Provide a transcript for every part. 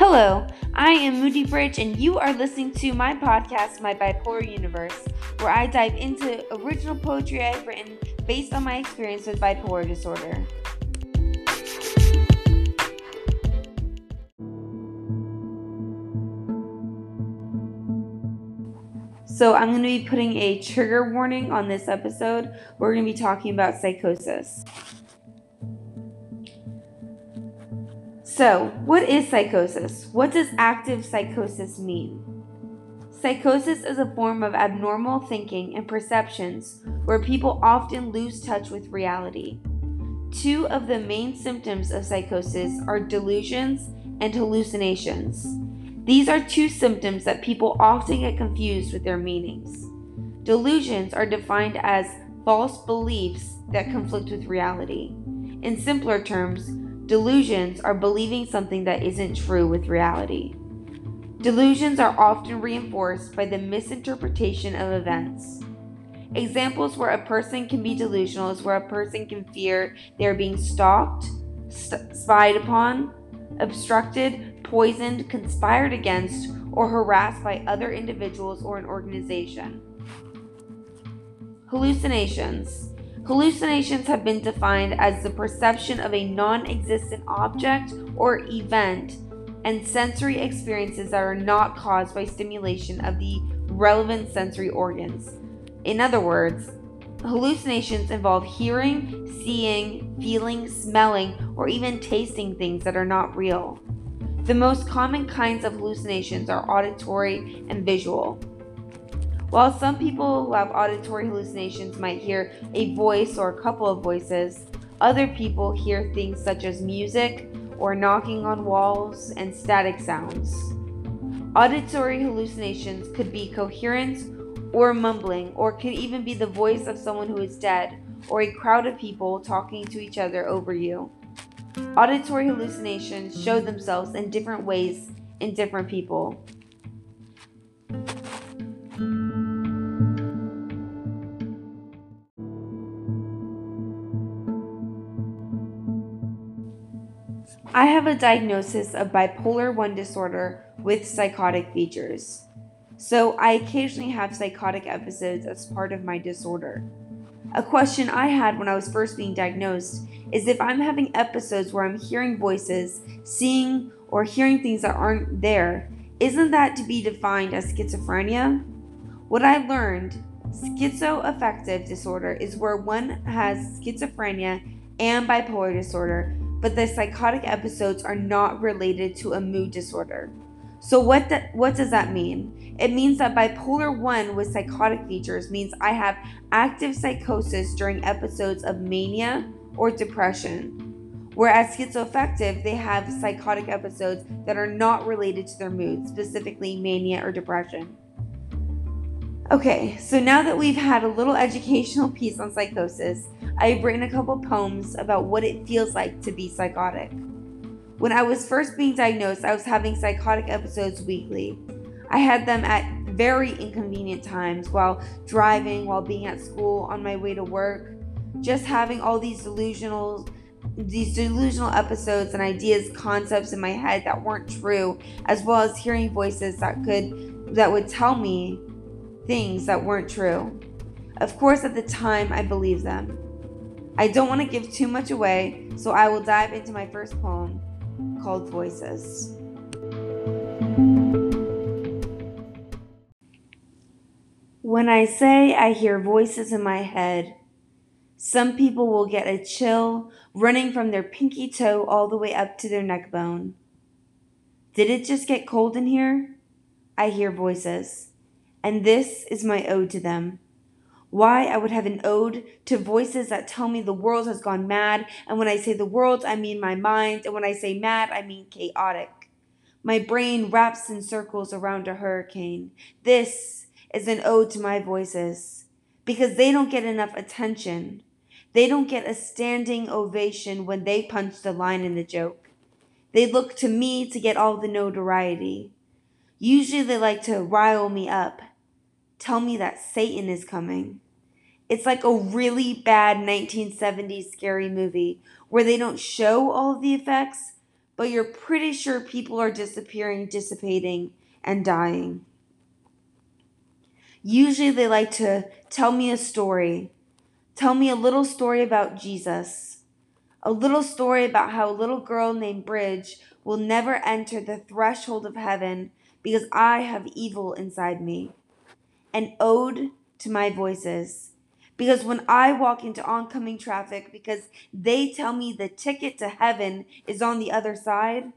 Hello, I am Moody Bridge, and you are listening to my podcast, My Bipolar Universe, where I dive into original poetry I've written based on my experience with bipolar disorder. So, I'm going to be putting a trigger warning on this episode. We're going to be talking about psychosis. So, what is psychosis? What does active psychosis mean? Psychosis is a form of abnormal thinking and perceptions where people often lose touch with reality. Two of the main symptoms of psychosis are delusions and hallucinations. These are two symptoms that people often get confused with their meanings. Delusions are defined as false beliefs that conflict with reality. In simpler terms, Delusions are believing something that isn't true with reality. Delusions are often reinforced by the misinterpretation of events. Examples where a person can be delusional is where a person can fear they are being stalked, st- spied upon, obstructed, poisoned, conspired against, or harassed by other individuals or an organization. Hallucinations. Hallucinations have been defined as the perception of a non existent object or event and sensory experiences that are not caused by stimulation of the relevant sensory organs. In other words, hallucinations involve hearing, seeing, feeling, smelling, or even tasting things that are not real. The most common kinds of hallucinations are auditory and visual. While some people who have auditory hallucinations might hear a voice or a couple of voices, other people hear things such as music or knocking on walls and static sounds. Auditory hallucinations could be coherence or mumbling, or could even be the voice of someone who is dead or a crowd of people talking to each other over you. Auditory hallucinations show themselves in different ways in different people. I have a diagnosis of bipolar 1 disorder with psychotic features. So I occasionally have psychotic episodes as part of my disorder. A question I had when I was first being diagnosed is if I'm having episodes where I'm hearing voices, seeing or hearing things that aren't there, isn't that to be defined as schizophrenia? What I learned, schizoaffective disorder is where one has schizophrenia and bipolar disorder but the psychotic episodes are not related to a mood disorder. So what the, what does that mean? It means that bipolar 1 with psychotic features means I have active psychosis during episodes of mania or depression. Whereas schizoaffective, they have psychotic episodes that are not related to their mood, specifically mania or depression. Okay, so now that we've had a little educational piece on psychosis, I've written a couple poems about what it feels like to be psychotic. When I was first being diagnosed, I was having psychotic episodes weekly. I had them at very inconvenient times while driving, while being at school, on my way to work, just having all these delusional these delusional episodes and ideas, concepts in my head that weren't true, as well as hearing voices that could that would tell me things that weren't true. Of course, at the time, I believed them. I don't want to give too much away, so I will dive into my first poem called Voices. When I say I hear voices in my head, some people will get a chill running from their pinky toe all the way up to their neck bone. Did it just get cold in here? I hear voices, and this is my ode to them. Why I would have an ode to voices that tell me the world has gone mad, and when I say the world, I mean my mind, and when I say mad, I mean chaotic. My brain wraps in circles around a hurricane. This is an ode to my voices because they don't get enough attention. They don't get a standing ovation when they punch the line in the joke. They look to me to get all the notoriety. Usually they like to rile me up, tell me that Satan is coming. It's like a really bad 1970s scary movie where they don't show all the effects, but you're pretty sure people are disappearing, dissipating, and dying. Usually they like to tell me a story, tell me a little story about Jesus, a little story about how a little girl named Bridge will never enter the threshold of heaven because I have evil inside me. An ode to my voices. Because when I walk into oncoming traffic because they tell me the ticket to heaven is on the other side,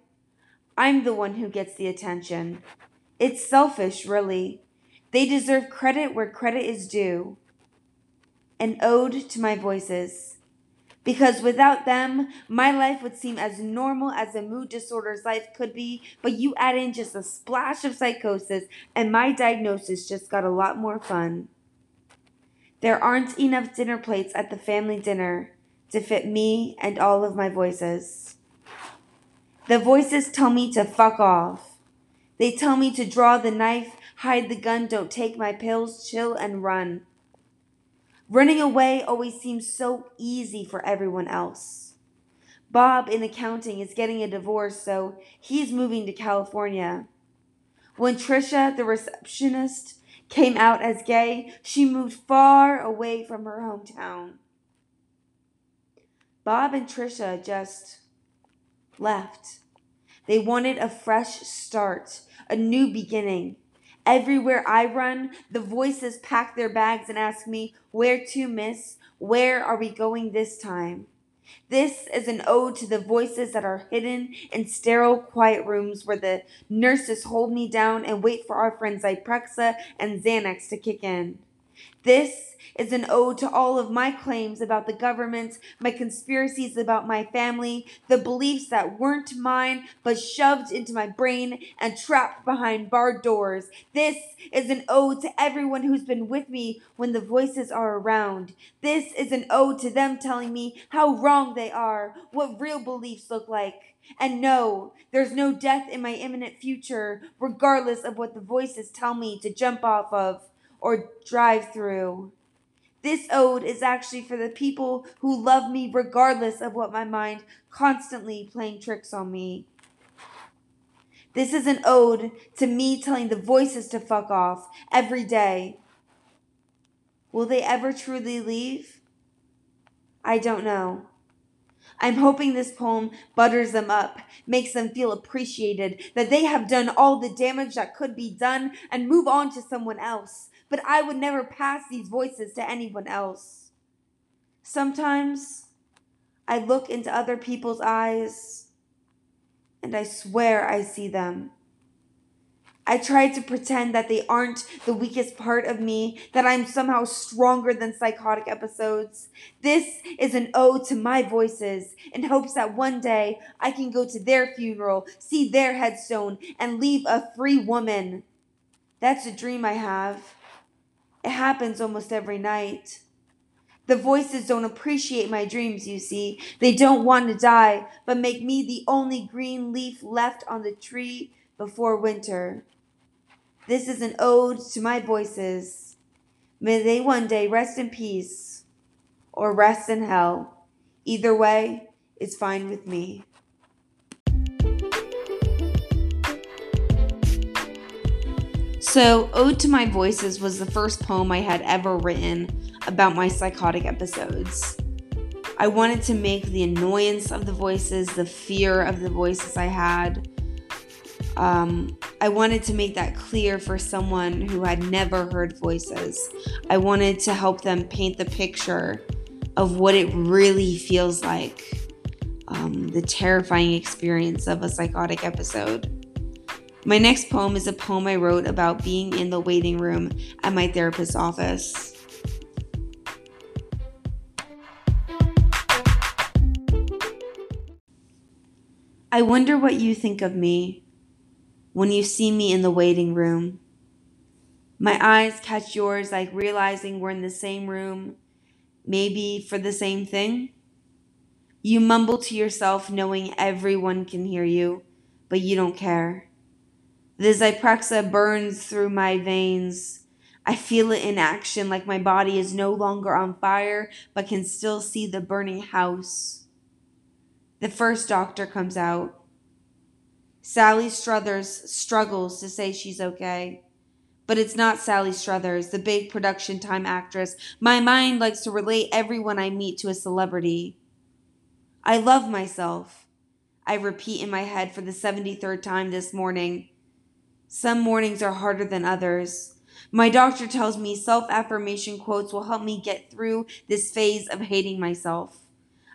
I'm the one who gets the attention. It's selfish, really. They deserve credit where credit is due. An ode to my voices. Because without them, my life would seem as normal as a mood disorder's life could be, but you add in just a splash of psychosis, and my diagnosis just got a lot more fun. There aren't enough dinner plates at the family dinner to fit me and all of my voices. The voices tell me to fuck off. They tell me to draw the knife, hide the gun, don't take my pills, chill and run. Running away always seems so easy for everyone else. Bob in accounting is getting a divorce, so he's moving to California. When Trisha, the receptionist, came out as gay, she moved far away from her hometown. Bob and Trisha just left. They wanted a fresh start, a new beginning. Everywhere I run, the voices pack their bags and ask me, Where to, miss? Where are we going this time? This is an ode to the voices that are hidden in sterile, quiet rooms where the nurses hold me down and wait for our friends Zyprexa and Xanax to kick in. This is an ode to all of my claims about the government, my conspiracies about my family, the beliefs that weren't mine but shoved into my brain and trapped behind barred doors. This is an ode to everyone who's been with me when the voices are around. This is an ode to them telling me how wrong they are, what real beliefs look like. And no, there's no death in my imminent future, regardless of what the voices tell me to jump off of or drive through. This ode is actually for the people who love me regardless of what my mind constantly playing tricks on me. This is an ode to me telling the voices to fuck off every day. Will they ever truly leave? I don't know. I'm hoping this poem butters them up, makes them feel appreciated, that they have done all the damage that could be done, and move on to someone else but I would never pass these voices to anyone else. Sometimes I look into other people's eyes and I swear I see them. I try to pretend that they aren't the weakest part of me, that I'm somehow stronger than psychotic episodes. This is an ode to my voices in hopes that one day I can go to their funeral, see their headstone, and leave a free woman. That's a dream I have. It happens almost every night. The voices don't appreciate my dreams, you see. They don't want to die, but make me the only green leaf left on the tree before winter. This is an ode to my voices. May they one day rest in peace or rest in hell. Either way is fine with me. So, Ode to My Voices was the first poem I had ever written about my psychotic episodes. I wanted to make the annoyance of the voices, the fear of the voices I had. Um, I wanted to make that clear for someone who had never heard voices. I wanted to help them paint the picture of what it really feels like um, the terrifying experience of a psychotic episode. My next poem is a poem I wrote about being in the waiting room at my therapist's office. I wonder what you think of me when you see me in the waiting room. My eyes catch yours like realizing we're in the same room, maybe for the same thing. You mumble to yourself knowing everyone can hear you, but you don't care. The Zyprexa burns through my veins. I feel it in action, like my body is no longer on fire, but can still see the burning house. The first doctor comes out. Sally Struthers struggles to say she's okay. But it's not Sally Struthers, the big production time actress. My mind likes to relate everyone I meet to a celebrity. I love myself. I repeat in my head for the 73rd time this morning. Some mornings are harder than others. My doctor tells me self affirmation quotes will help me get through this phase of hating myself.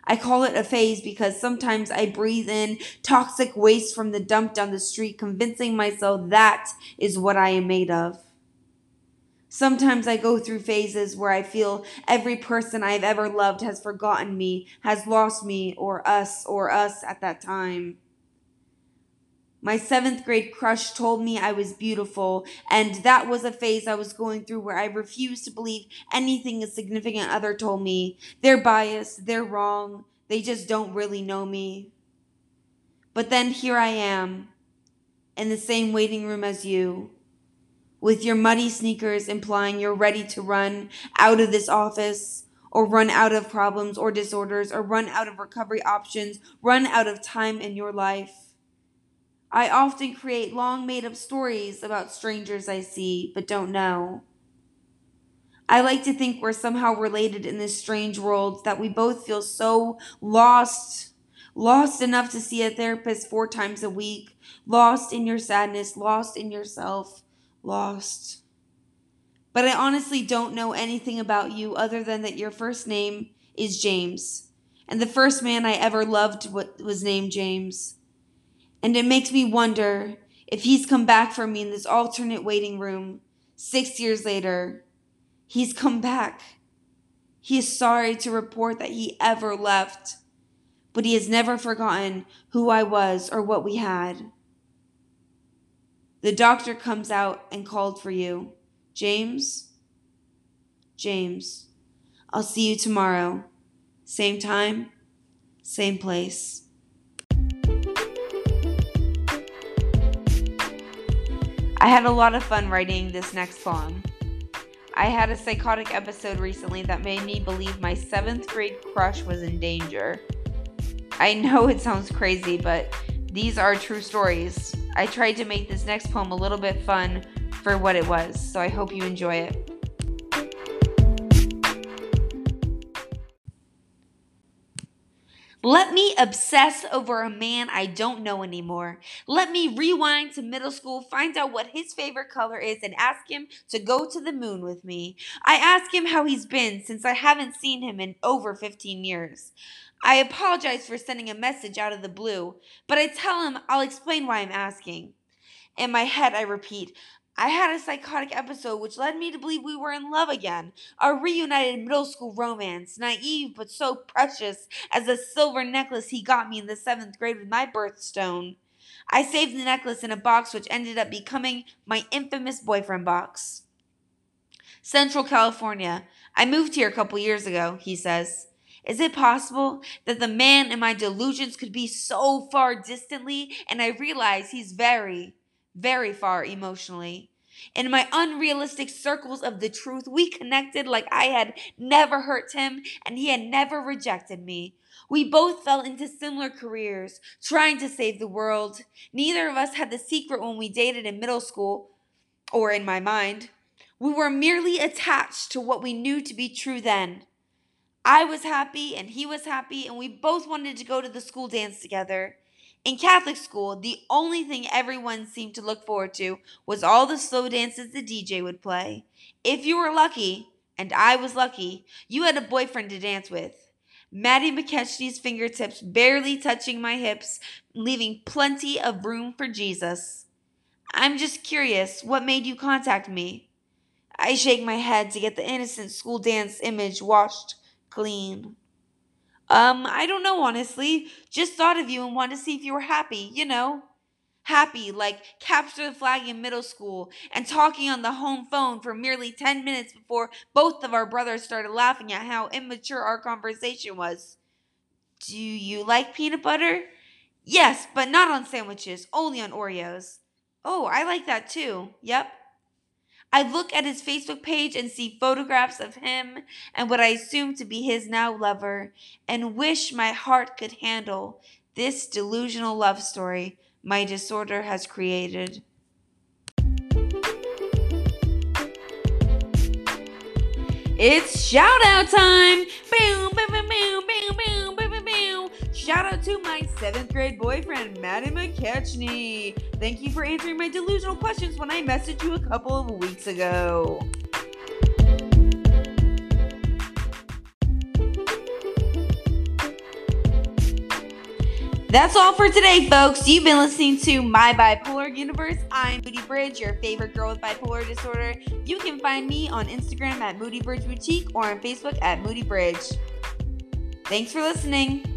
I call it a phase because sometimes I breathe in toxic waste from the dump down the street, convincing myself that is what I am made of. Sometimes I go through phases where I feel every person I've ever loved has forgotten me, has lost me, or us, or us at that time. My seventh grade crush told me I was beautiful, and that was a phase I was going through where I refused to believe anything a significant other told me. They're biased, they're wrong, they just don't really know me. But then here I am, in the same waiting room as you, with your muddy sneakers implying you're ready to run out of this office or run out of problems or disorders or run out of recovery options, run out of time in your life. I often create long made up stories about strangers I see but don't know. I like to think we're somehow related in this strange world that we both feel so lost, lost enough to see a therapist four times a week, lost in your sadness, lost in yourself, lost. But I honestly don't know anything about you other than that your first name is James, and the first man I ever loved was named James. And it makes me wonder if he's come back for me in this alternate waiting room six years later. He's come back. He is sorry to report that he ever left, but he has never forgotten who I was or what we had. The doctor comes out and called for you. James? James, I'll see you tomorrow. Same time, same place. I had a lot of fun writing this next poem. I had a psychotic episode recently that made me believe my seventh grade crush was in danger. I know it sounds crazy, but these are true stories. I tried to make this next poem a little bit fun for what it was, so I hope you enjoy it. Let me obsess over a man I don't know anymore. Let me rewind to middle school, find out what his favorite color is, and ask him to go to the moon with me. I ask him how he's been since I haven't seen him in over 15 years. I apologize for sending a message out of the blue, but I tell him I'll explain why I'm asking. In my head, I repeat, I had a psychotic episode which led me to believe we were in love again. A reunited middle school romance, naive but so precious as the silver necklace he got me in the seventh grade with my birthstone. I saved the necklace in a box which ended up becoming my infamous boyfriend box. Central California. I moved here a couple years ago, he says. Is it possible that the man in my delusions could be so far distantly and I realize he's very, very far emotionally. In my unrealistic circles of the truth, we connected like I had never hurt him and he had never rejected me. We both fell into similar careers, trying to save the world. Neither of us had the secret when we dated in middle school, or in my mind. We were merely attached to what we knew to be true then. I was happy and he was happy, and we both wanted to go to the school dance together. In Catholic school, the only thing everyone seemed to look forward to was all the slow dances the DJ would play. If you were lucky, and I was lucky, you had a boyfriend to dance with. Maddie McKechnie's fingertips barely touching my hips, leaving plenty of room for Jesus. I'm just curious, what made you contact me? I shake my head to get the innocent school dance image washed clean. Um, I don't know, honestly. Just thought of you and wanted to see if you were happy, you know. Happy, like capture the flag in middle school and talking on the home phone for merely 10 minutes before both of our brothers started laughing at how immature our conversation was. Do you like peanut butter? Yes, but not on sandwiches, only on Oreos. Oh, I like that too. Yep. I look at his Facebook page and see photographs of him and what I assume to be his now lover, and wish my heart could handle this delusional love story my disorder has created. It's shout out time! Boom, boom, boom, boom, boom, boom. Shout out to my seventh grade boyfriend, Matty McKechnie. Thank you for answering my delusional questions when I messaged you a couple of weeks ago. That's all for today, folks. You've been listening to My Bipolar Universe. I'm Moody Bridge, your favorite girl with bipolar disorder. You can find me on Instagram at Moody Bridge Boutique or on Facebook at Moody Bridge. Thanks for listening.